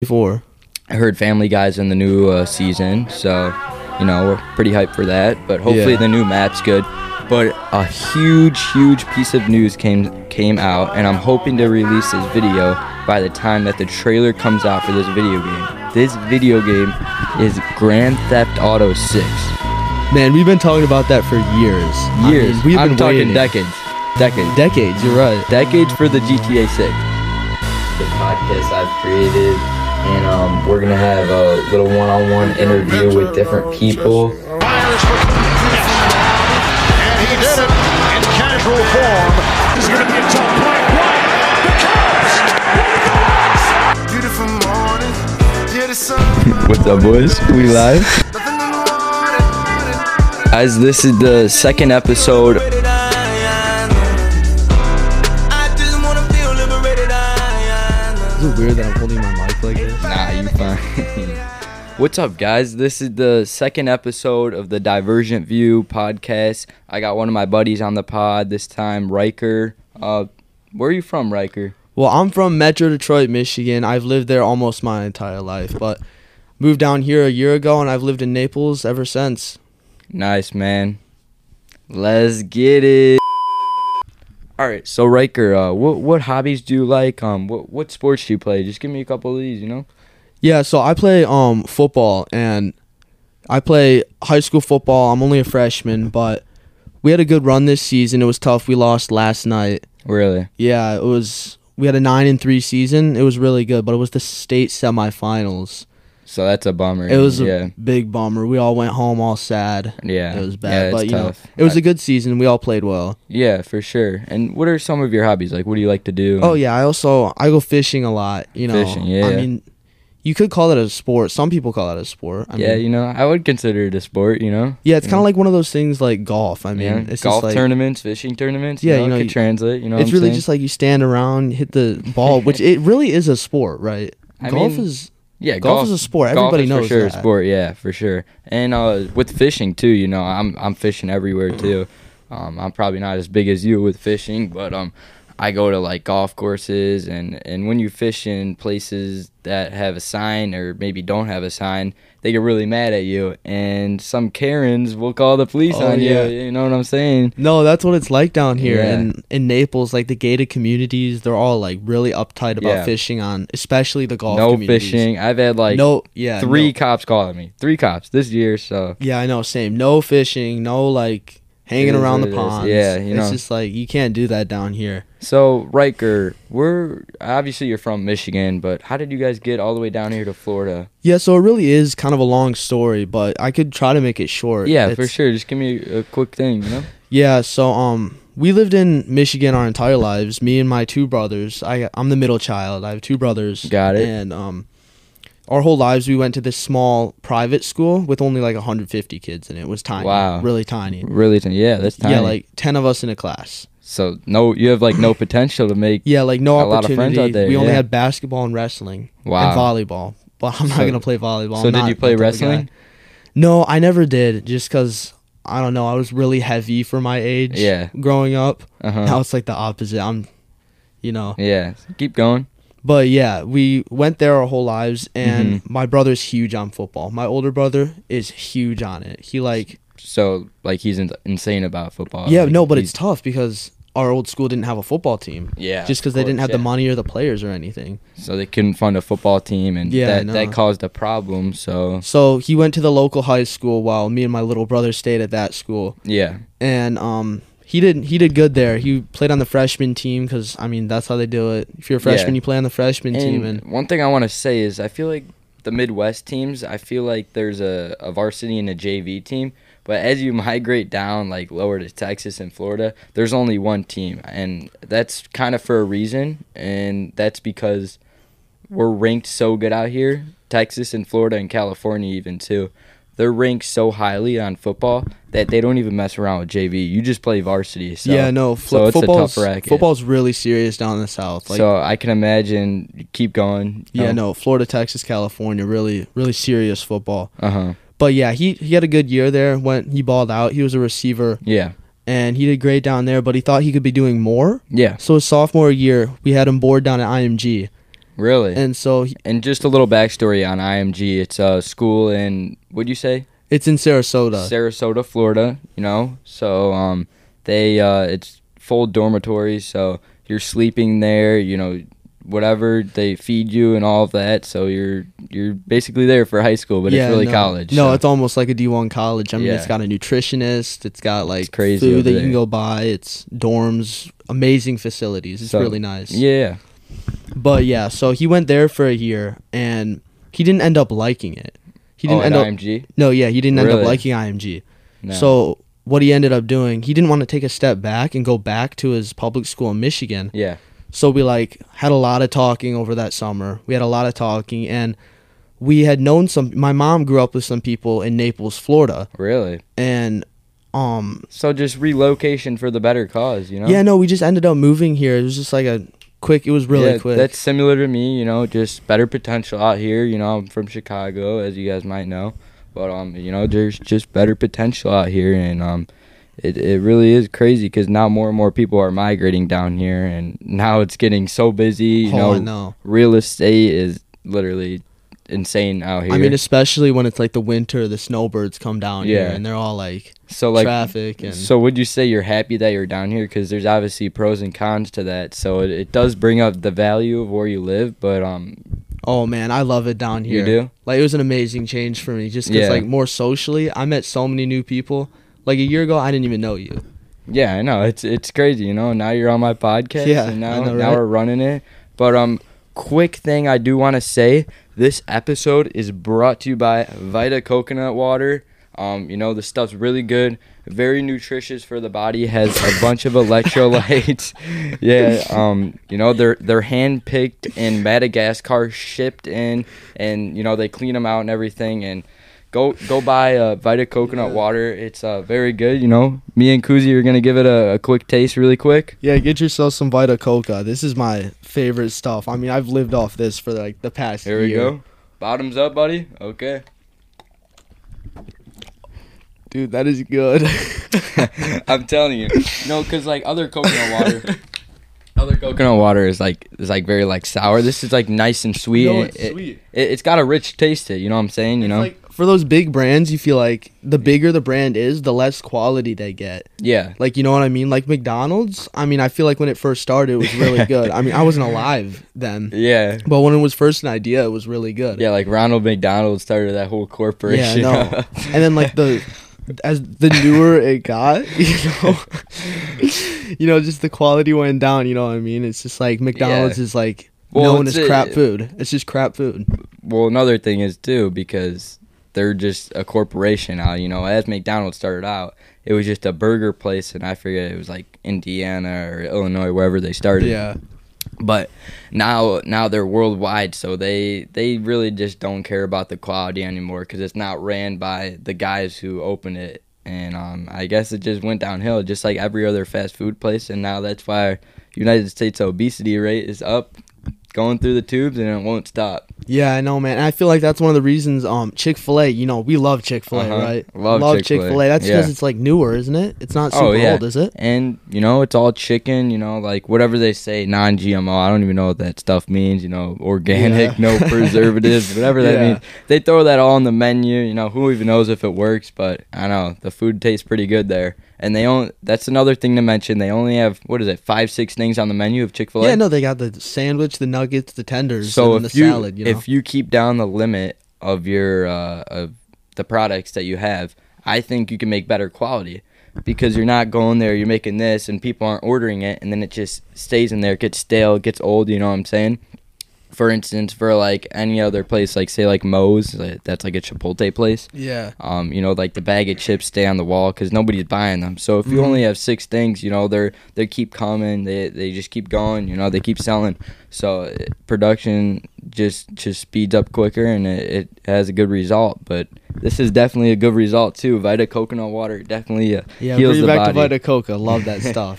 before? I heard Family Guy's in the new uh, season, so you know we're pretty hyped for that. But hopefully Yeah. the new map's good. But a huge, huge piece of news came came out, and I'm hoping to release this video by the time that the trailer comes out for this video game. This video game is Grand Theft Auto 6. Man, we've been talking about that for years. I Years. mean, we've I'm been talking waiting. decades. Decades. Decades. You're right. decades for the GTA 6. The podcast I've created, and um, we're gonna have a little one-on-one interview with different people. And he did it in casual form. This is going to be a tough play. Bryant, the Cubs. Beautiful morning, yeah, the sun. What's up, boys? We live. Nothing in the water. Guys, this is the second episode. Is it weird that I'm What's up, guys? This is the second episode of the Divergent View podcast. I got one of my buddies on the pod this time, Ryker. Uh, where are you from, Ryker? Well, I'm from Metro Detroit, Michigan. I've lived there almost my entire life, but moved down here a year ago, and I've lived in Naples ever since. Nice, man. Let's get it. All right, so Ryker, uh, what what hobbies do you like? Um, what what sports do you play? Just give me a couple of these, you know. Yeah, so I play um football, and I play high school football. I'm only a freshman, but we had a good run this season. It was tough. We lost last night. Really? Yeah, it was. We had a nine and three season. It was really good, but it was the state semifinals. So that's a bummer. It was a big bummer. We all went home all sad. yeah. It was Yeah, bad, it's but you know, tough. it was a good season. We all played well. yeah, for sure. And what are some of your hobbies? Like, what do you like to do? Oh yeah, I also I go fishing a lot. You know, Fishing, yeah. I mean, you could call it a sport. Some people call it a sport. I yeah. mean, You know, I would consider it a sport. You know. yeah, it's kind of like one of those things like golf. I mean, yeah. it's golf just like, tournaments, fishing tournaments. Yeah, you know, you know, it could you- translate. You know, it's really saying? just like you stand around, hit the ball, which it really is a sport, right? I golf mean, is yeah. golf is a sport. golf Everybody is knows for sure a that. sport. Yeah, for sure. And uh, with fishing too, you know, I'm I'm fishing everywhere too. Um, I'm probably not as big as you with fishing, but um, I go to like golf courses and and when you fish in places that have a sign or maybe don't have a sign, they get really mad at you, and some Karens will call the police Oh, on yeah. you. You know what I'm saying? No, that's what it's like down here Yeah. in in Naples. Like the gated communities, they're all like really uptight about Yeah. fishing on, especially the golf. no fishing. I've had like no, yeah, three no. cops calling me. Three cops this year. So Yeah, I know. Same. No fishing. No like hanging around the ponds. Yeah, you know. it's just like you can't do that down here. So Ryker, we're obviously you're from Michigan, but how did you guys get all the way down here to Florida? Yeah, so it really is kind of a long story, but I could try to make it short. Yeah, for sure. Just give me a quick thing, you know. Yeah, so um, we lived in Michigan our entire lives. Me and my two brothers. I I'm the middle child. I have two brothers. Got it. And um, our whole lives we went to this small private school with only like 150 kids, and it it was tiny. Wow. Really tiny. Really? t- Yeah, that's tiny. Yeah, like 10 of us in a class. so no, you have like no potential to make. Yeah, like no A lot of opportunity. friends out there, we only yeah. had basketball and wrestling Wow. and volleyball. But I'm not So- gonna play volleyball. so I'm did not you play that type of guy. wrestling? No, I never did. Just because I don't know. I was really heavy for my age. Yeah. Growing up, Uh now it's like the opposite. I'm, you know. Yeah. Keep going. But yeah, we went there our whole lives, and Mm-hmm. my brother's huge on football. My older brother is huge on it. He like, So like he's in- insane about football. yeah, Like, no, but it's tough because our old school didn't have a football team. Yeah, just because they didn't have the money or the players or anything. so they couldn't fund a football team, and Yeah, that know. that caused a problem. So So he went to the local high school while me and my little brother stayed at that school. yeah, and um he did he did good there. He played on the freshman team because I mean that's how they do it. If you're a freshman, Yeah. you play on the freshman team, And and one thing I want to say is I feel like the Midwest teams, I feel like there's a, a varsity and a JV team. But as you migrate down, like lower to Texas and Florida, there's only one team. And that's kind of for a reason. And that's because we're ranked so good out here. Texas and Florida and California, even too. They're ranked so highly on football that they don't even mess around with JV. You just play varsity. So, yeah, no, so it's a football's football's really serious down in the south. Like, so I can imagine. Keep going. yeah, no, Florida, Texas, California, really, really serious football. Uh huh. But yeah, he he had a good year there. Went he balled out. He was a receiver, Yeah. and he did great down there. But he thought he could be doing more. Yeah. So his sophomore year, we had him board down at IMG, Really? And, so he, and just a little backstory on IMG. It's a school in what'd you say? it's in Sarasota. Sarasota, Florida. You know, so um, they uh, it's full dormitories, so you're sleeping there. You know, whatever they feed you and all of that. So you're you're basically there for high school, but it's really no. college. No, so. it's almost like a D1 college. I mean, Yeah. it's got a nutritionist. It's got like crazy food that you can go buy. It's dorms, amazing facilities. It's So, really nice. yeah. But yeah, so he went there for a year and he didn't end up liking it. He didn't oh, end up IMG. No, yeah, he didn't end up liking IMG. No. So what he ended up doing, he didn't want to take a step back and go back to his public school in Michigan. yeah, So we like had a lot of talking over that summer. We had a lot of talking and we had known some my mom grew up with some people in Naples, Florida. really. And um So just relocation for the better cause, you know? yeah, no, we just ended up moving here. It was just like a quick it was really Yeah, quick. That's similar to me, you know, just better potential out here. You know, I'm from Chicago, as you guys might know, but um, you know, there's just better potential out here, and um, it it really is crazy because now more and more people are migrating down here, and now it's getting so busy. You Oh, know, know. real estate is literally insane out here. I mean, especially when it's like the winter, the snowbirds come down here Yeah. and they're all like so like traffic and So would you say you're happy that you're down here? Because there's obviously pros and cons to that. So it, it does bring up the value of where you live, but um, Oh man, I love it down here. You do? Like it was an amazing change for me, just because Yeah. like more socially, I met so many new people. Like a year ago, I didn't even know you. yeah, I know it's it's crazy. You know, now you're on my podcast, Yeah, and now know, now we're running it. But um, quick thing I do want to say: this episode is brought to you by Vita Coconut Water. Um, you know, the stuff's really good, very nutritious for the body. Has a bunch of electrolytes. yeah. Um, you know, they're they're hand picked in Madagascar, shipped in, and you know they clean them out and everything. And go go buy uh, Vita Coconut Water. It's uh very good. You know, me and Kuzi are gonna give it a, a quick taste, really quick. Yeah, get yourself some Vita Coco. This is my favorite stuff. I mean, I've lived off this for like the past year. Here we year. go. Bottoms up, buddy. Okay. Dude, that is good. I'm telling you, no, cause like other coconut water, other coconut water is like is like very like sour. This is like nice and sweet. No, it's it, sweet. It, has got a rich taste to it. You know what I'm saying? You know? like for those big brands, you feel like the bigger the brand is, the less quality they get. yeah. Like you know what I mean? Like McDonald's. I mean, I feel like when it first started, it was really good. I mean, I wasn't alive then, Yeah. but when it was first an idea, it was really good. Yeah, like Ronald McDonald started that whole corporation. Yeah, no. and then like the as the newer it got, you know, you know, just the quality went down. You know what I mean? It's just like McDonald's is like Well, known it's as crap food. It's just crap food. well, another thing is too because they're just a corporation now. You know, as McDonald's started out, it was just a burger place, and I forget it was like Indiana or Illinois, wherever they started. Yeah, but now now they're worldwide so they they really just don't care about the quality anymore because it's not ran by the guys who opened it and um, i guess it just went downhill just like every other fast food place and now that's why united states obesity rate is up going through the tubes and it won't stop yeah, I know, man. And I feel like that's one of the reasons. Um, Chick Fil A. You know, we love Chick Fil A, Uh-huh. right? Love Chick Chick-fil-A. Fil A. That's because Yeah. it's like newer, isn't it? It's not super Oh, yeah. old, is it? and you know it's all chicken you know like whatever they say non-gmo i don't even know what that stuff means you know organic Yeah. no preservatives whatever that means they throw that all on the menu you know who even knows if it works but i know the food tastes pretty good there and they only that's another thing to mention they only have what is it five six things on the menu of chick-fil-a Yeah, no, they got the sandwich, the nuggets, the tenders, so and if the you salad. You know, if you keep down the limit of your uh, of the products that you have, I think you can make better quality because you're not going there, you're making this, and people aren't ordering it, and then it just stays in there, gets stale, gets old. You know what I'm saying? For instance, for like any other place, like say like Moe's, like, that's like a Chipotle place. yeah, Um, you know, like the bag of chips stay on the wall because nobody's buying them. So if you Mhm. only have six things, you know, they're they keep coming. They they just keep going. You know, they keep selling. So uh, production just just speeds up quicker and it, it has a good result. But this is definitely a good result too. Vita coconut water definitely uh, yeah. heals the back body. to Vita Coco. Love that stuff.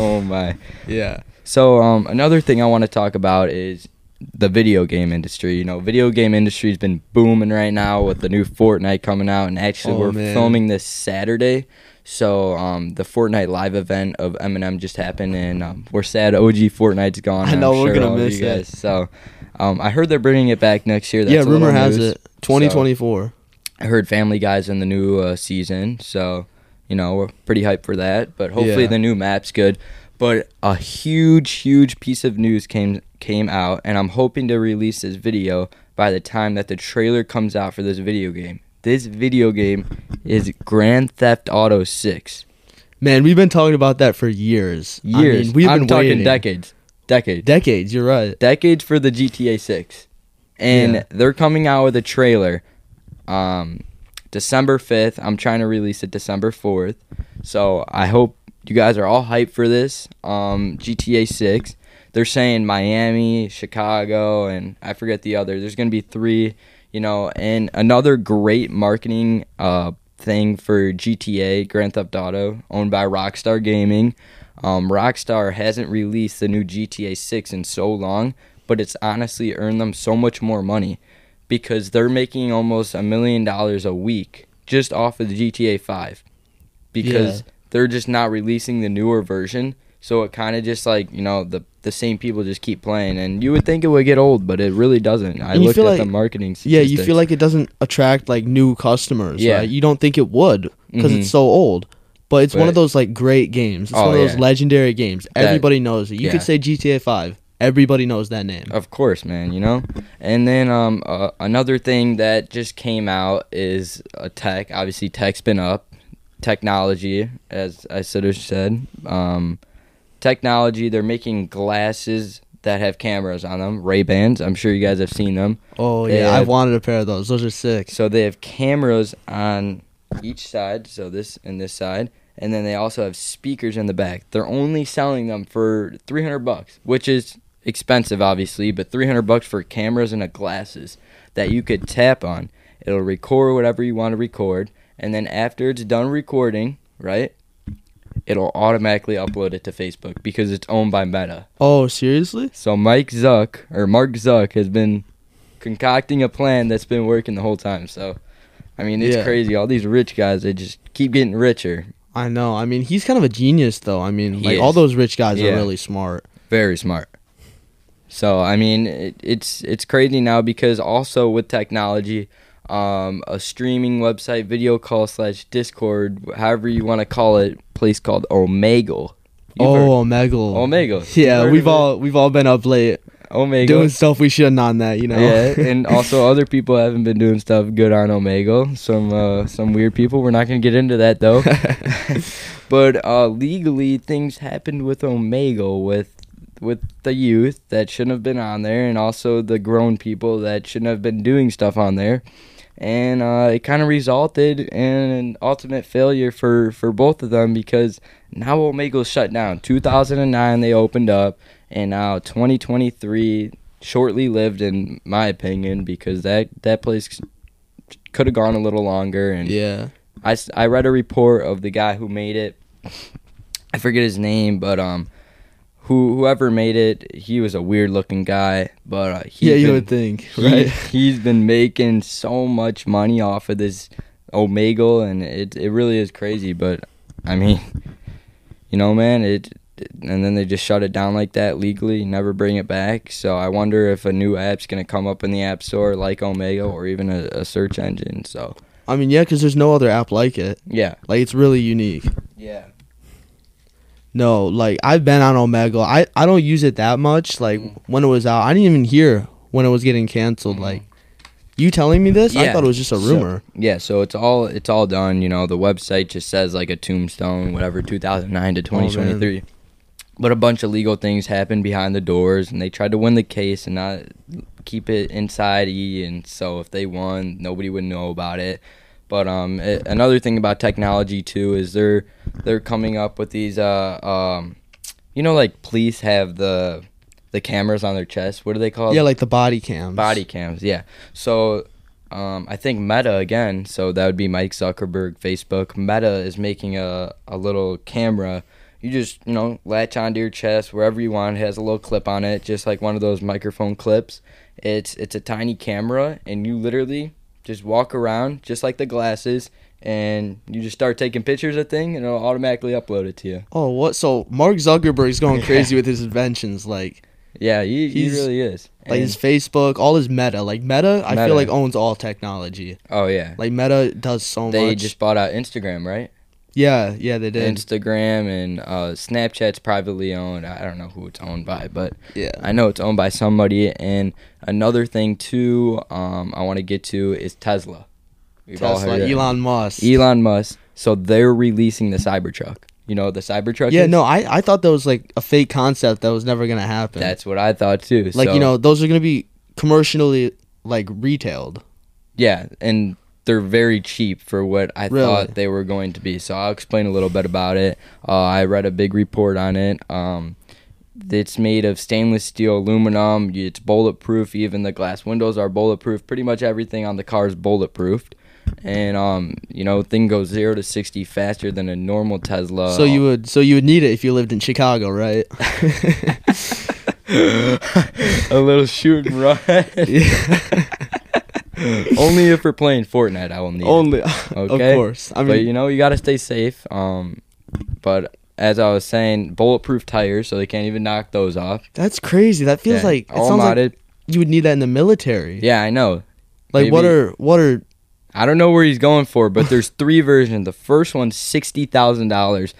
oh my. yeah. So um, another thing I want to talk about is the video game industry. You know, video game industry's been booming right now with the new Fortnite coming out, and actually Oh, we're man. filming this Saturday. So um, the Fortnite live event of Eminem just happened, and um, we're sad OG Fortnite's gone. I know, we're sure gonna miss you it. So um, I heard they're bringing it back next year. That's yeah, rumor has news. it 2024. I heard Family Guy's in the new uh, season, so you know we're pretty hyped for that. But hopefully Yeah. the new map's good. But a huge, huge piece of news came came out, and I'm hoping to release this video by the time that the trailer comes out for this video game. This video game is Grand Theft Auto Six. Man, we've been talking about that for years. I Years. mean, we've I'm been talking waiting. decades. Decades. Decades. You're right. decades for the GTA 6. And Yeah. they're coming out with a trailer um December 5th. I'm trying to release it December 4th. So I hope you guys are all hyped for this. Um GTA 6. They're saying Miami, Chicago, and I forget the other. There's going to be 3, you know, and another great marketing uh thing for GTA Grand Theft Auto owned by Rockstar Gaming. Um, Rockstar hasn't released the new GTA 6 in so long, but it's honestly earned them so much more money because they're making almost a million dollars a week just off of the GTA 5 because Yeah. they're just not releasing the newer version. So it kind of just like, you know, the the same people just keep playing and you would think it would get old, but it really doesn't. I looked feel at the like- marketing Yeah, you feel like it doesn't attract like new customers. Yeah. right? you don't think it would because Mhm. it's so old. But it's one of those like great games. It's Oh, one of those yeah. legendary games. That- Everybody knows it. You yeah. could say GTA Five. Everybody knows that name. Of course, man. You know, and then um uh, another thing that just came out is a tech. Obviously, tech's been up. Technology, as I should have said, um, technology. They're making glasses that have cameras on them. Ray Bans. I'm sure you guys have seen them. Oh They yeah, have- I've wanted a pair of those. Those are sick. So they have cameras on each side, so this and this side, and then they also have speakers in the back. They're only selling them for 300 bucks, which is expensive obviously, but 300 bucks for cameras and a glasses that you could tap on. It'll record whatever you want to record, and then after it's done recording, right? It'll automatically upload it to Facebook because it's owned by Meta. Oh seriously? So Mike Zuck or Mark Zuck has been concocting a plan that's been working the whole time. So I mean, it's Yeah. crazy. All these rich guys, they just keep getting richer. I know. I mean, he's kind of a genius though. I mean, He like all those rich guys Yeah. are really smart. Very smart. So I mean, it, it's it's crazy now because also with technology, um, a streaming website, video call slash Discord, however you want to call it, place called Omegle. You've oh, heard- Omegle. Omegle. Yeah, we've all we've all been up late Omegle. doing stuff we shouldn't on that. You know. Yeah, and also other people haven't been doing stuff good on Omegle. Some uh, some weird people. We're not gonna get into that though. but uh, legally, things happened with Omegle with with the youth that shouldn't have been on there, and also the grown people that shouldn't have been doing stuff on there. And uh, it kind of resulted in an ultimate failure for, for both of them because now Omegle's shut down. 2009 they opened up, and now 2023 shortly lived in my opinion because that that place could have gone a little longer and yeah. I, I read a report of the guy who made it I forget his name but um who whoever made it he was a weird looking guy but uh, he's Yeah, you been- would think, he- right? he's been making so much money off of this Omegle and it it really is crazy but I mean you know man it it- and then they just shut it down like that legally never bring it back so I wonder if a new app's gonna come up in the app store like Omega or even a, a search engine so I mean, yeah, because there's no other app like it. yeah Like it's really unique. yeah No, like I've been on Omegle. I I don't use it that much. Like Mm. when it was out, I didn't even hear when it was getting canceled. Like you telling me this, I Mm-hmm. Yeah. thought it was just a So- rumor. Yeah, so it's all it's all done. You know, the website just says like a tombstone, whatever, 2009 to 2023. but a bunch of legal things happened behind the doors, and they tried to win the case and not keep it inside E. And so if they won, nobody would know about it. But um, a- another thing about technology too is they're they're coming up with these uh um, you know, like police have the the cameras on their chest. What do they call? yeah, like the body cams. Body cams, yeah. So um, I think Meta again, so that would be Mike Zuckerberg, Facebook. Meta is making a, a little camera. You just, you know, latch onto your chest wherever you want. It has a little clip on it, just like one of those microphone clips. It's it's a tiny camera and you literally just walk around just like the glasses, and you just start taking pictures of thing, and it'll automatically upload it to you. Oh, what? So Mark Zuckerberg's going crazy with his inventions, like Yeah, he, he really is. like And- his Facebook, all his Meta. Like Meta, I Meta. feel like owns all technology. oh yeah, Like Meta does so they much. They just bought out Instagram, right? Yeah, yeah, they did. Instagram and uh, Snapchat's privately owned. I don't know who it's owned by, but yeah, I know it's owned by somebody. And another thing too, um, I want to get to is Tesla. We've all Tesla. Elon Musk. Elon Musk. So they're releasing the Cybertruck. You know the Cybertruck? Yeah, is? no, I I thought that was like a fake concept that was never gonna happen. That's what I thought too. like So, you know, those are gonna be commercially like retailed. Yeah, and they're very cheap for what I Really? thought they were going to be. So I'll explain a little bit about it. Uh, I read a big report on it. Um, it's made of stainless steel, aluminum. It's bulletproof. Even the glass windows are bulletproof. Pretty much everything on the car is bulletproofed. And um, you know, thing goes zero to sixty faster than a normal Tesla. so you would so you would need it if you lived in Chicago, right? a little shoot and run. Only if we're playing Fortnite, I will need it. Only, Okay. of course. I but mean, you know, you got to stay safe. Um, but as I was saying, bulletproof tires, so they can't even knock those off. that's crazy. That feels Yeah, like it all sounds like modded. you would need that in the military. yeah, I know. Like what are what are I don't know where he's going for, but there's three versions. The first one's sixty thousand dollars.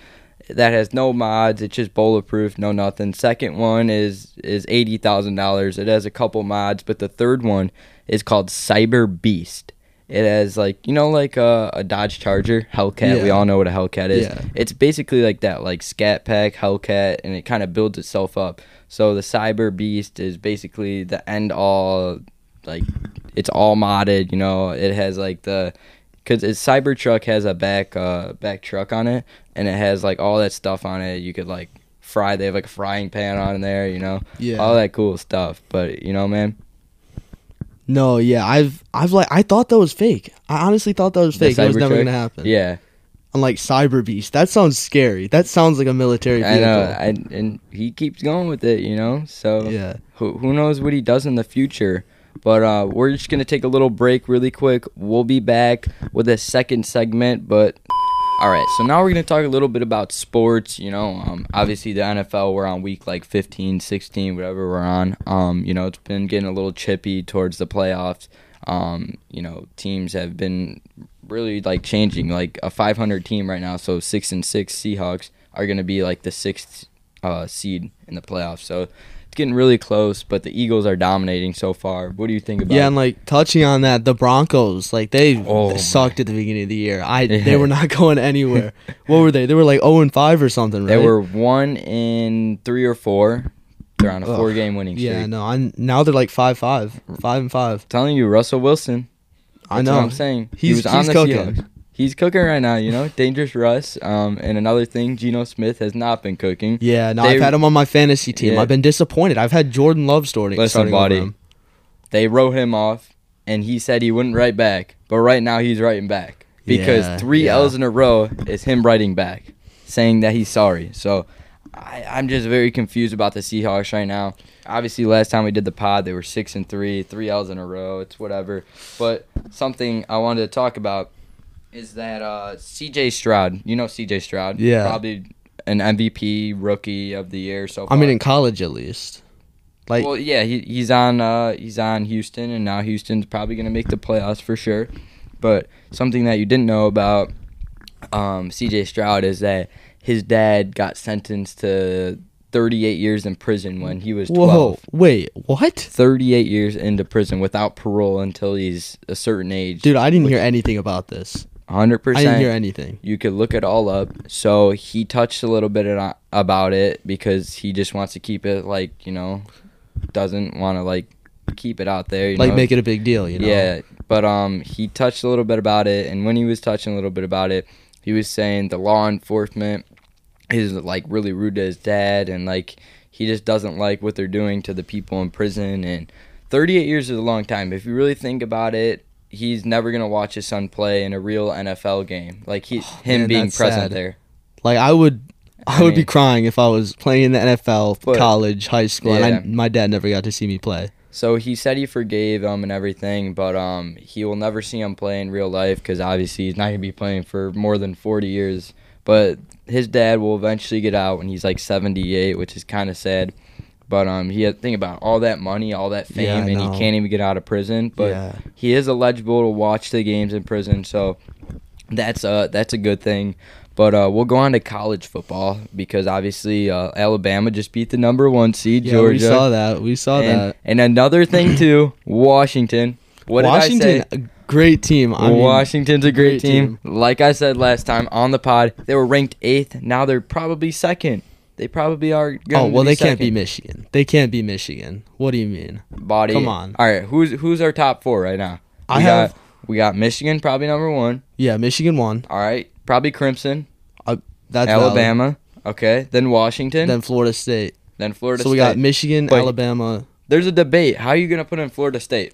That has no mods. It's just bulletproof, no nothing. Second one is is eighty thousand dollars. It has a couple mods, but the third one is called Cyber Beast. It has like you know like a, a Dodge Charger Hellcat. We all know what a Hellcat is. Yeah. It's basically like that, like Scat Pack Hellcat, and it kind of builds itself up. So the Cyber Beast is basically the end all, like it's all modded. You know, it has like the because its Cybertruck has a back uh back truck on it, and it has like all that stuff on it. You could like fry. They have like a frying pan on there. You know, yeah. all that cool stuff. But you know, man, No, yeah, I've I've like I thought that was fake. I honestly thought that was fake. It was never gonna happen. yeah, I'm like Cyber Beast. That sounds scary. That sounds like a military I know. I, and he keeps going with it. You know, so yeah. who who knows what he does in the future. But uh, we're just gonna take a little break really quick. We'll be back with a second segment. But all right, so now we're gonna talk a little bit about sports. You know, um, obviously the NFL we're on week like 15, 16, whatever we're on. Um, you know, it's been getting a little chippy towards the playoffs. Um, you know, teams have been really like changing. Like a 500 team right now, so six and six Seahawks are gonna be like the sixth uh, seed in the playoffs. So it's getting really close, but the Eagles are dominating so far. What do you think about? Yeah, and like touching on that, the Broncos, like they Oh, sucked at the beginning of the year. I Yeah. they were not going anywhere. what were they? They were like 0 and 5 or something, right? They were one in three or four. They're on a Ugh. four-game winning streak. Yeah, no. I'm, now they're like 5 5. 5 and 5. telling you, Russell Wilson. I know. what I'm saying. he He's- was on the cooking. Seahawks. He's cooking right now, you know. Dangerous Russ. Um, and another thing, Geno Smith has not been cooking. Yeah, no, They- I've had him on my fantasy team. Yeah. I've been disappointed. I've had Jordan Love starting. Listen, buddy. They wrote him off, and he said he wouldn't write back. But right now, he's writing back because Yeah, three yeah. L's in a row is him writing back, saying that he's sorry. So I, I'm just very confused about the Seahawks right now. Obviously, last time we did the pod, they were six and three, three L's in a row. It's whatever. But something I wanted to talk about is that uh, C.J. Stroud. You know C.J. Stroud. Yeah. Probably an MVP rookie of the year so far. I mean, in college at least. Like, Well, yeah, he, he's on uh, he's on Houston, and now Houston's probably gonna make the playoffs for sure. But something that you didn't know about um, C.J. Stroud is that his dad got sentenced to 38 years in prison when he was 12. whoa, wait, what? 38 years into prison without parole until he's a certain age. Dude, I didn't hear anything about this. 100%. I didn't hear anything. You could look it all up. So he touched a little bit about it because he just wants to keep it like you know, doesn't want to like keep it out there. You Like, know? make it a big deal, you know? Yeah, but um, he touched a little bit about it, and when he was touching a little bit about it, he was saying the law enforcement is like really rude to his dad, and like he just doesn't like what they're doing to the people in prison. And 38 years is a long time. If you really think about it, he's never gonna watch his son play in a real NFL game. Like he, him Oh, man, being present sad. there. Like, I would. I, I would be crying if I was playing in the NFL, But- college, high school, Yeah. and I, my dad never got to see me play. So he said he forgave him and everything, but um, he will never see him play in real life because obviously he's not gonna be playing for more than forty years. But his dad will eventually get out when he's like seventy eight, which is kind of sad. But um, he had think about all that money, all that fame, Yeah, and he can't even get out of prison. But yeah. he is eligible to watch the games in prison, so that's a that's a good thing. But uh, we'll go on to college football because obviously uh, Alabama just beat the number one seed Yeah, Georgia. we saw that. We saw and, that. and another thing too, Washington. What Washington, did I say? a great team. I mean, Washington's a great, great team. Like I said last time on the pod, they were ranked eighth. Now they're probably second. They probably are. oh going to well, they can't be. Michigan. They can't be Michigan. What do you mean? Body. Come on. All right, who's who's our top four right now? We I have- got we got Michigan probably number one. Yeah, Michigan won. All right, probably Crimson. Uh, that's valid. Alabama. Okay, then Washington. Then Florida State. then Florida so we got Michigan, Wait. Alabama. There's a debate. How are you gonna put in Florida State?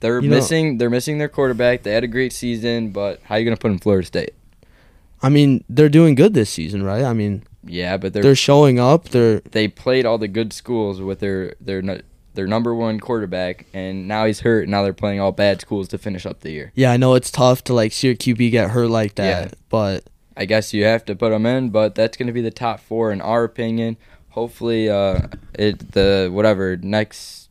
They're You know- missing. they're missing their quarterback. They had a great season, but how are you gonna put in Florida State? I mean, they're doing good this season, right? I mean, Yeah, but they're, they're showing up. They're they played all the good schools with their their their number one quarterback, and now he's hurt. And now they're playing all bad schools to finish up the year. yeah. I know it's tough to like see your QB get hurt like that, Yeah. but I guess you have to put them in, but that's going to be the top four in our opinion. Hopefully, uh, it the whatever next.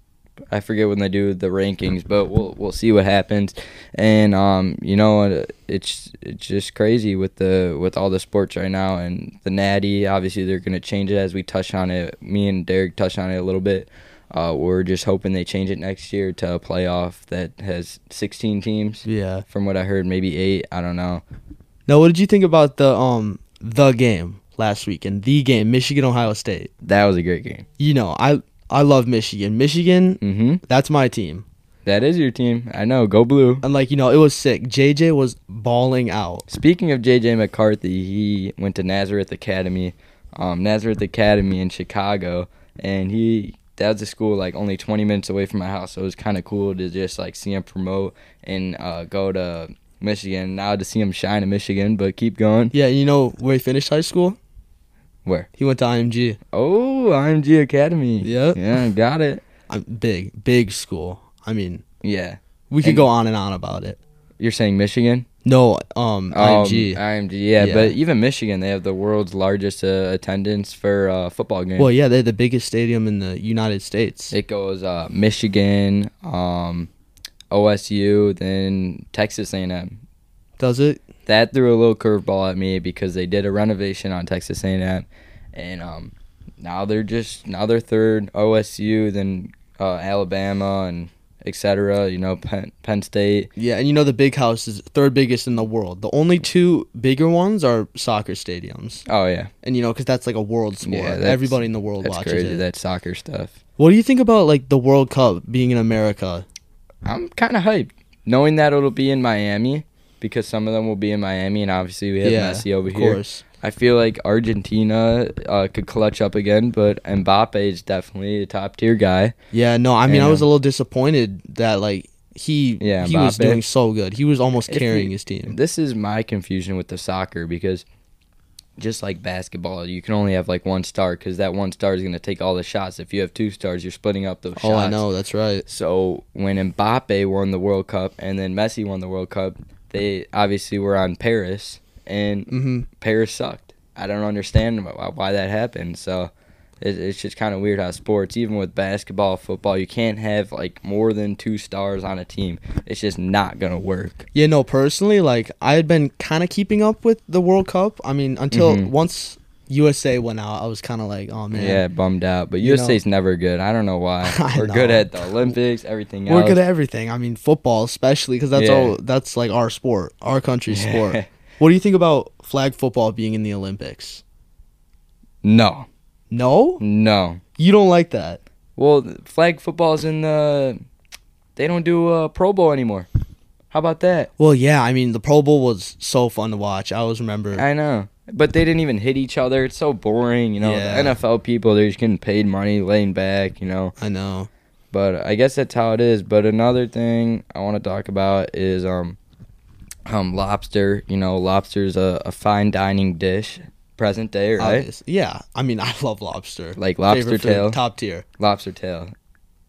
I forget when they do the rankings, but we'll we'll see what happens. And um, you know, it's it's just crazy with the with all the sports right now and the Natty. Obviously, they're going to change it as we touch on it. Me and Derek touched on it a little bit. Uh, we're just hoping they change it next year to a playoff that has 16 teams. yeah. From what I heard, maybe eight. I don't know. Now, what did you think about the um the game last week and the game Michigan Ohio State? That was a great game. You know, I I love Michigan. Michigan, Mm-hmm. that's my team. That is your team. I know. Go blue. And like you know, it was sick. JJ was balling out. Speaking of JJ McCarthy, he went to Nazareth Academy, um, Nazareth Academy in Chicago, and he that was a school like only 20 minutes away from my house. So it was kind of cool to just like see him promote and uh, go to Michigan. Now to see him shine in Michigan, but keep going. Yeah, you know where he finished high school? Where? He went to IMG. Oh, IMG Academy. Yep. Yeah, got it. Uh, big, big school. I mean, Yeah. we could And- go on and on about it. You're saying Michigan? No, um, Um, IMG. IMG, yeah, Yeah. But even Michigan, they have the world's largest uh, attendance for uh, football games. Well, yeah, they're the biggest stadium in the United States. It goes uh, Michigan, um, OSU, then Texas A&M. Does it? That threw a little curveball at me because they did a renovation on Texas A&M, and um, now they're just now they're third. OSU, then uh, Alabama, and etc. You know, Penn, Penn State. Yeah, and you know the big house is third biggest in the world. The only two bigger ones are soccer stadiums, Oh yeah, and you know because that's like a world sport. Yeah, Everybody in the world that's watches crazy. it. That soccer stuff. What do you think about like the World Cup being in America? I'm kind of hyped, knowing that it'll be in Miami. Because some of them will be in Miami, and obviously we have yeah, Messi over of here. course. I feel like Argentina uh, could clutch up again, but Mbappe is definitely a top tier guy. Yeah, no, I mean And, I was a little disappointed that like he Yeah, he was doing so good. He was almost carrying you- his team. This is my confusion with the soccer because just like basketball, you can only have like one star because that one star is going to take all the shots. If you have two stars, you're splitting up those Oh, shots. I know, that's right. So when Mbappe won the World Cup and then Messi won the World Cup, they obviously were on Paris, and hmm Paris sucked. I don't understand why, that happened. So it's just kind of weird how sports, even with basketball, football, you can't have like more than two stars on a team. It's just not gonna work. Yeah, no, personally, like I had been kind of keeping up with the World Cup. I mean, until Mhm. once USA went out, I was kind of like, oh man, Yeah, bummed out. But You know- USA's never good. I don't know why. We're good at the Olympics, everything we're else. good at everything. I mean, football especially because that's Yeah. all that's like our sport, our country's Yeah. sport. What do you think about flag football being in the Olympics? no, No, no. you don't like that. Well, flag football's in the. They don't do uh, Pro Bowl anymore. How about that? Well, yeah, I mean the Pro Bowl was so fun to watch. I always remember. I know. But they didn't even hit each other. It's so boring, you know. Yeah. The NFL people, they're just getting paid money, laying back, you know. I know. But I guess that's how it is. But another thing I want to talk about is um, um, lobster. You know, lobster's a, a fine dining dish, present day, right? Obvious- Yeah, I mean I love lobster. Like lobster Favorite food, tail, top tier. lobster tail.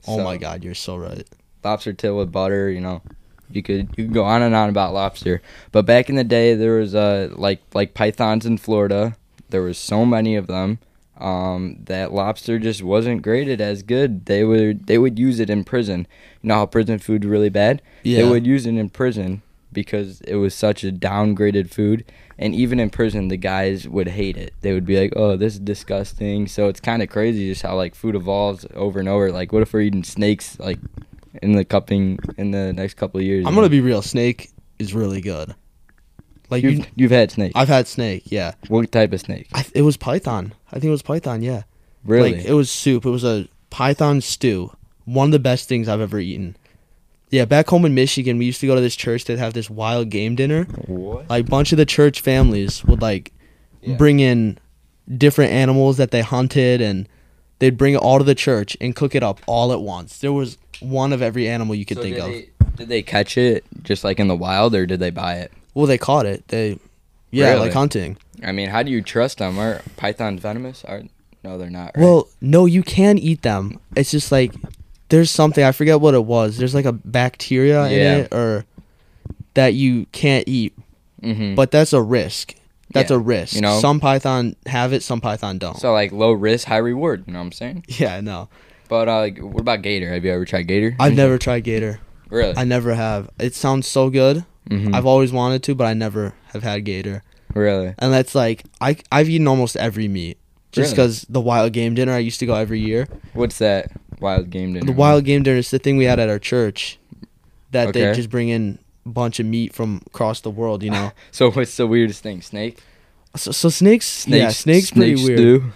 Oh my god, you're so right. lobster tail with butter. You know, you could you could go on and on about lobster. But back in the day, there was uh like like pythons in Florida. There was so many of them. Um, that lobster just wasn't graded as good. They would they would use it in prison. You know how prison food's really bad. Yeah. They would use it in prison because it was such a downgraded food. And even in prison, the guys would hate it. They would be like, "Oh, this is disgusting." So it's kind of crazy just how like food evolves over and over. Like, what if we're eating snakes like in the cupping in the next couple of years? I'm gonna be real. Snake is really good. Like You've you, you've had snake. I've had snake. Yeah, What type of snake? I, it was python. I think it was python. Yeah, Really? Like it was soup. It was a python stew. One of the best things I've ever eaten. Yeah, back home in Michigan, we used to go to this church that have this wild game dinner. what? Like bunch of the church families would like Yeah. bring in different animals that they hunted and they'd bring it all to the church and cook it up all at once. There was one of every animal you could So think did of. They, did they catch it just like in the wild, or did they buy it? Well, they caught it. They yeah, Really? like hunting. I mean, how do you trust them? Are pythons venomous? Are no, they're not. Right? Well, no, you can eat them. It's just like there's something I forget what it was. There's like a bacteria Yeah. in it or that you can't eat, hmm but that's a risk. That's Yeah. a risk. You know? some python have it, some python don't. so like low risk, high reward. You know what I'm saying? yeah, I know. But uh, like, what about gator? Have you ever tried gator? I've never tried gator. Really? I never have. It sounds so good. Mhm. I've always wanted to, but I never have had gator. really. And that's like I I've eaten almost every meat. Just Really? because the wild game dinner I used to go every year. What's that wild game dinner? The wild game dinner is the thing we had at our church. That they just bring in bunch of meat from across the world. You know. So what's the weirdest thing? Snake? so, so snakes. Snake. yeah, snakes pretty snake weird.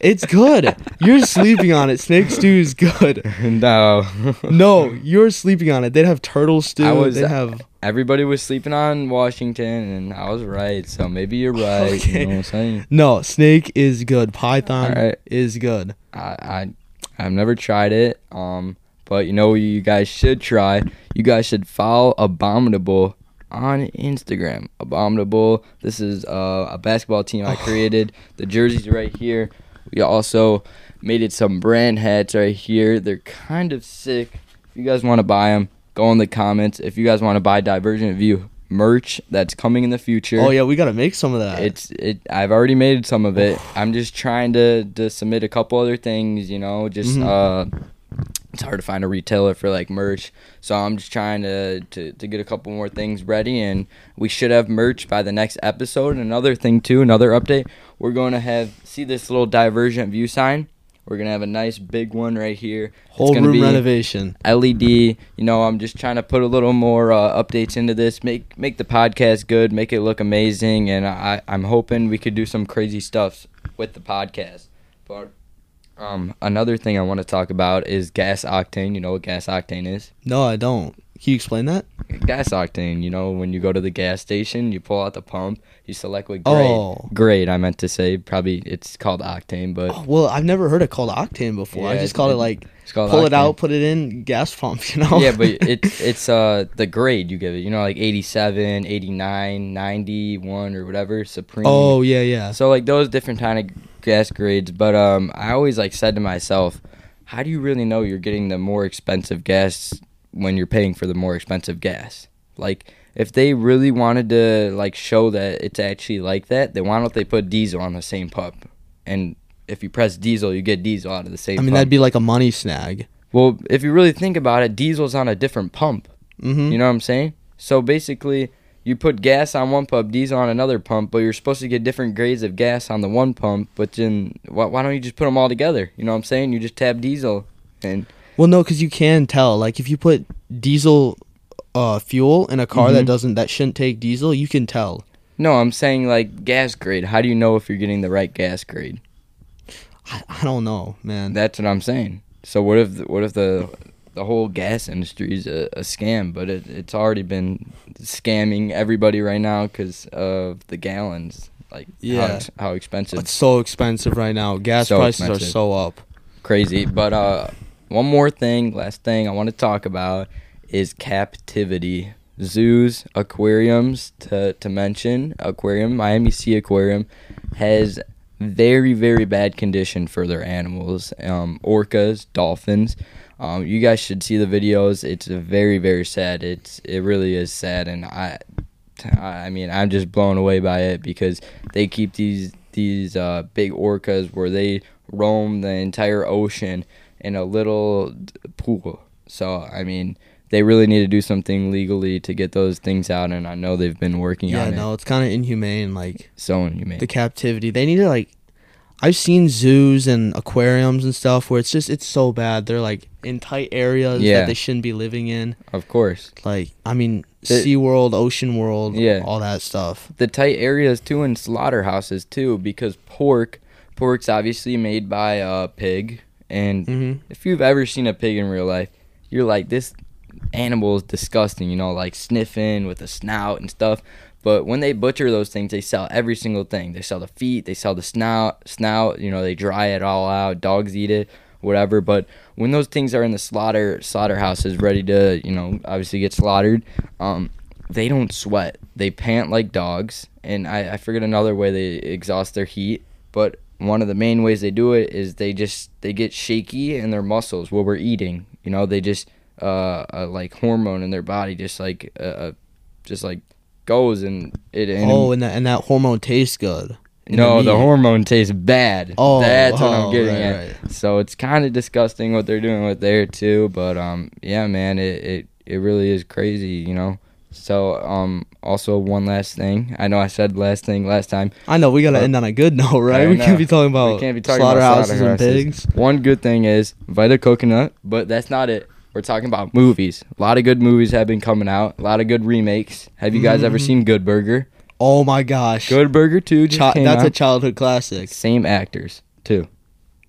It's good. you're sleeping on it. Snake stew is good. no. No, you're sleeping on it. They'd have turtle stew. I was- They'd have. Everybody was sleeping on Washington, and I was right. So maybe you're right. Okay. You know what I'm saying? No, snake is good. Python Alright. is good. I, I I've never tried it. Um, but you know what you guys should try. You guys should follow Abominable on Instagram. Abominable. This is uh, a basketball team I created. The jerseys right here. We also made it some brand hats right here. They're kind of sick. If you guys want to buy them, go in the comments. If you guys want to buy Divergent View merch that's coming in the future. Oh yeah, we gotta make some of that. It's it. I've already made some of it. I'm just trying to to submit a couple other things. You know, just Mhm. uh, it's hard to find a retailer for like merch. So I'm just trying to, to to get a couple more things ready, and we should have merch by the next episode. And another thing too, another update. We're going to have see this little divergent view sign. We're gonna have a nice big one right here. Whole room be renovation. LED. You know, I'm just trying to put a little more uh, updates into this, make make the podcast good, make it look amazing, and I I'm hoping we could do some crazy stuff with the podcast. But um, another thing I want to talk about is gas octane. You know what gas octane is? No, I don't. Can you explain that? Gas octane. You know, when you go to the gas station, you pull out the pump, you select what grade. Oh. Grade. I meant to say probably it's called octane, but Oh, well, I've never heard it called octane before. I just called it like called pull it out, put it in, gas pump. You know? yeah, but it's it's uh the grade you give it. You know, like 87, 89, 91 or whatever, supreme. oh yeah, yeah. So like those different kind of gas grades, but um I always like said to myself, how do you really know you're getting the more expensive gas when you're paying for the more expensive gas? Like if they really wanted to like show that it's actually like that, then why don't they put diesel on the same pump? And if you press diesel, you get diesel out of the same I mean, pump. that'd be like a money snag. well, if you really think about it, diesel's on a different pump. Mm-hmm. You know what I'm saying? So basically, you put gas on one pump, diesel on another pump, but you're supposed to get different grades of gas on the one pump. But then, why, why don't you just put them all together? You know what I'm saying? You just tab diesel, and Well, no, because you can tell. Like, if you put diesel uh, fuel in a car that Mhm. doesn't, that shouldn't take diesel, you can tell. no, I'm saying like gas grade. How do you know if you're getting the right gas grade? I, I don't know, man. That's what I'm saying. So what if what if the the whole gas industry is a, a scam? But it, it's already been scamming everybody right now because of the gallons. Like how, Yeah. ex- how expensive. it's so expensive right now. Gas So prices expensive. are so up. crazy. But uh, one more thing, last thing I want to talk about is captivity. Zoos, aquariums to to mention. Aquarium, Miami Seaquarium, has very very bad condition for their animals. Um, orcas, dolphins. Um, you guys should see the videos. It's very very sad. It's it really is sad, and I, I mean I'm just blown away by it because they keep these these uh, big orcas where they roam the entire ocean in a little pool. So I mean they really need to do something legally to get those things out, and I know they've been working Yeah, on no, it. it's kind of inhumane. Like So inhumane. the captivity, they need to like. I've seen zoos and aquariums and stuff where it's just it's so bad. They're like in tight areas Yeah. that they shouldn't be living in. of course. Like I mean, The- Sea World, Ocean World, Yeah. all that stuff. the tight areas too in slaughterhouses too because pork pork's obviously made by a pig and hmm if you've ever seen a pig in real life you're like this animal is disgusting you know like sniffing with a snout and stuff. But when they butcher those things they sell every single thing. They sell the feet they sell the snout snout you know they dry it all out dogs eat it whatever. But when those things are in the slaughter slaughterhouses ready to you know obviously get slaughtered um they don't sweat. They pant like dogs. And i, I forget another way they exhaust their heat. But one of the main ways they do it is they just they get shaky in their muscles while we're eating you know they just uh, uh like hormone in their body just like uh, uh just like goes and it and Oh, and that and that hormone tastes good. no, the meat. hormone tastes bad. Oh, that's what I'm oh, getting right, at. right. So it's kind of disgusting what they're doing with there too. But um, yeah, man, it, it it really is crazy, you know. So um, also one last thing. I know I said last thing last time. I know we gotta Uh, end on a good note, right? We can't be talking about we can't be talking about slaughterhouses and slaughterhouses. pigs. One good thing is Vita Coconut, but that's not it. We're talking about movies. A lot of good movies have been coming out. A lot of good remakes. Have you guys ever Mhm. seen Good Burger? Oh my gosh, Good Burger Two just Chi- came that's a childhood classic. Same actors too.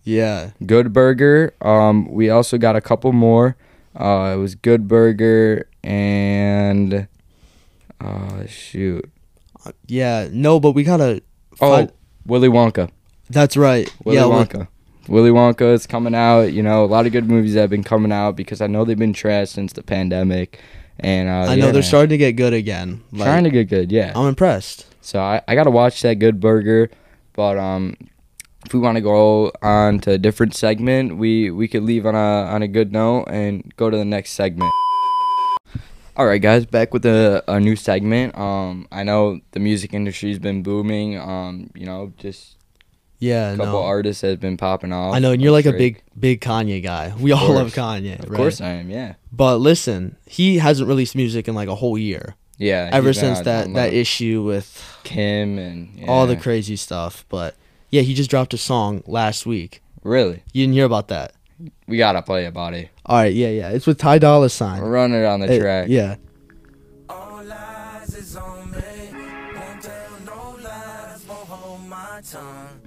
Yeah, Good Burger. Um, we also got a couple more. Uh, it was Good Burger and uh, shoot. yeah. No, but we gotta. Oh, find- Willy Wonka. that's right. Willy yeah, Wonka. Willy Wonka is coming out. You know, a lot of good movies have been coming out because I know they've been trash since the pandemic. And uh, I know yeah, they're starting to get good again. Like, trying to get good. Yeah. I'm impressed. So I, I gotta watch that Good Burger, but um, if we want to go on to a different segment, we we could leave on a on a good note and go to the next segment. All right, guys, back with a, a new segment. Um, I know the music industry's been booming. Um, you know, just Yeah, a couple no. artists has been popping off. I know, and you're like a big, big Kanye guy. We all love. Kanye, Of right? course I am. Yeah. But listen, he hasn't released music in like a whole year. Yeah. Ever since that that issue with Kim and all the crazy stuff. But yeah, he just dropped a song last week. really, You didn't hear about that? We gotta play it, buddy. All right, yeah, yeah. It's with Ty Dolla Sign. Run it on the It- track. yeah. All lies is on me. Won't tell no lies, won't hold my tongue.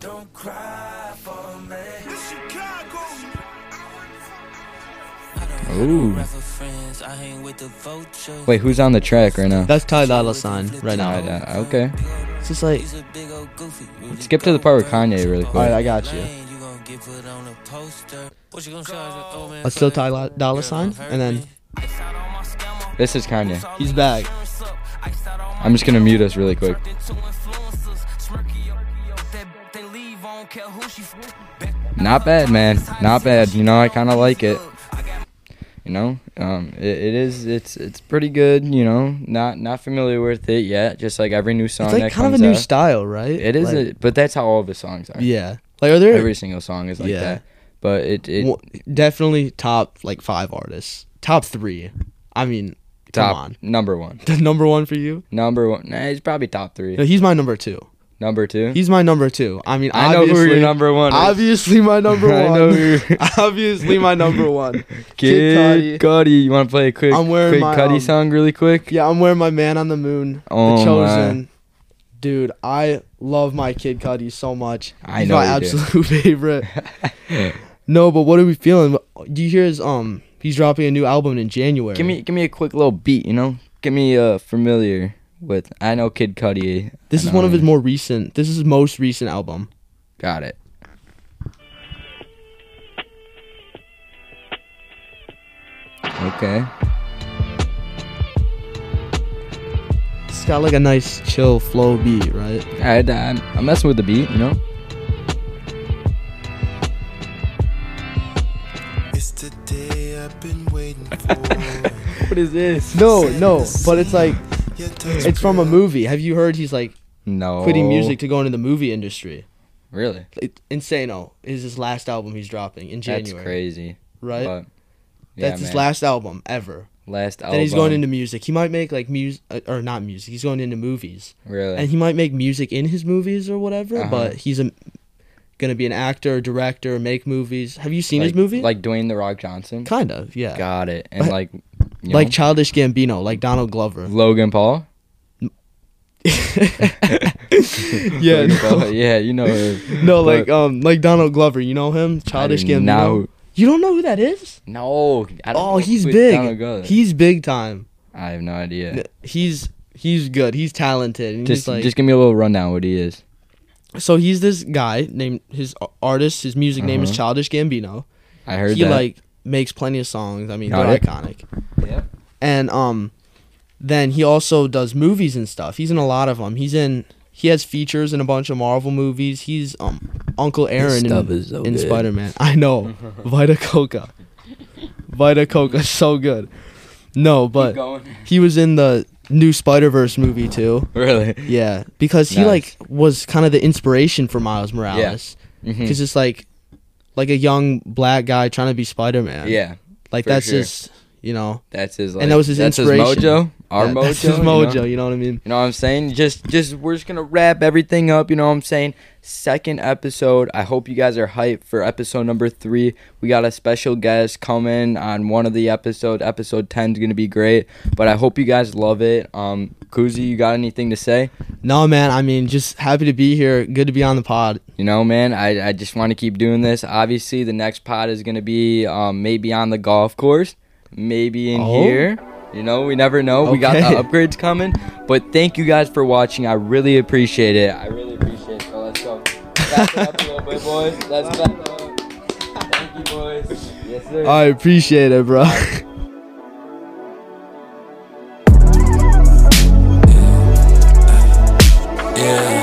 Don't cry for me. Chicago. Ooh. Wait, who's on the track right now? That's Ty Dolla Sign right now. Alright, uh, okay. It's just like, Skip to the part with Kanye really all quick. right, I got you. Let's still Ty Lo- Dolla Sign, and then This is Kanye. he's back. I'm just gonna mute us really quick. Not bad, man. Not bad. You know, I kind of like it. You know, um, it, it is. It's it's pretty good. You know, not not familiar with it yet. Just like every new song It's like that kind of comes a new out. style, right? It is, Like, a, but that's how all of his songs are. yeah. Like, are there Every single song is like Yeah. that. But it, it Well, definitely top like five artists. Top three. I mean, top come on. number one. The number one for you? Number one. Nah, he's probably top three. No, he's my number two. Number two. He's my number two. I mean, I know who your number one is. Obviously, my number I one. know who- obviously, my number one. Kid Cudi. You want to play a quick, I'm wearing quick my, Cudi um, song really quick? Yeah, I'm wearing my Man on the Moon. Oh, the. Chosen. Dude, I love my Kid Cudi so much. I He's know my you do. absolute favorite. No, but what are we feeling? Do you hear his um? He's dropping a new album in January. give me, give me a quick little beat. You know, give me uh familiar with. I know Kid Cudi. This is one of his more recent. This is his most recent album. Got it. Okay. Got like a nice chill flow beat, right? I, I'm, I'm messing with the beat, you know. It's the day I've been waiting for. What is this? No, no, but it's like it's from a movie. Have you heard he's like No. quitting music to go into the movie industry? Really? Like, Insano oh, is his last album he's dropping in January. That's crazy. Right? But, yeah, That's his man. last album ever. Last album. Then he's going into music. He might make like music or not music. He's going into movies. really. and he might make music in his movies or whatever. Uh-huh. But he's a gonna be an actor, director, make movies. Have you seen like, his movie? Like Dwayne the Rock Johnson. kind of, yeah. Got it. And Like- like, know, Childish Gambino, like Donald Glover. Logan Paul. yeah, no, yeah, you know him. no, But- like um, like Donald Glover. You know him? Childish Gambino. not who- You don't know who that is? No. I don't Oh, know he's big. He's big time. I have no idea. He's he's good. He's talented. And Just, he's like, just give me a little rundown what he is. so he's this guy named his artist. His music name is Uh-huh. Childish Gambino. I heard he that. like makes plenty of songs. I mean, Got they're it. iconic. Yeah. and um then he also does movies and stuff he's in a lot of them he's in he has features in a bunch of marvel movies he's um uncle aaron in, so in spider-man i know Vita Coco Vita Coco so good no but he was in the new spider-verse movie too Really? yeah because he Nice. like was kind of the inspiration for miles morales Mhm. because it's like like a young black guy trying to be spider-man Yeah. like for that's sure. just you know That's his. Like, and that was his that's inspiration His mojo. Our Yeah, mojo. that's his you know? mojo you know what i mean You know what I'm saying? Just just we're just gonna wrap everything up, you know what I'm saying? Second episode. I hope you guys are hyped for episode number three. We got a special guest coming on one of the episode. Episode 10 is gonna be great. But I hope you guys love it. Um Kuzi, you got anything to say? No, man. I mean, just happy to be here. Good to be on the pod. You know, man, I, I just want to keep doing this. Obviously, the next pod is going to be um, maybe on the golf course, maybe in oh. here. You know, we never know. Okay. We got the upgrades coming. But thank you guys for watching. I really appreciate it. I really appreciate it. So let's go. Back up a little bit, boys. Let's back up. Thank you, boys. Yes, sir. I appreciate it, bro. yeah.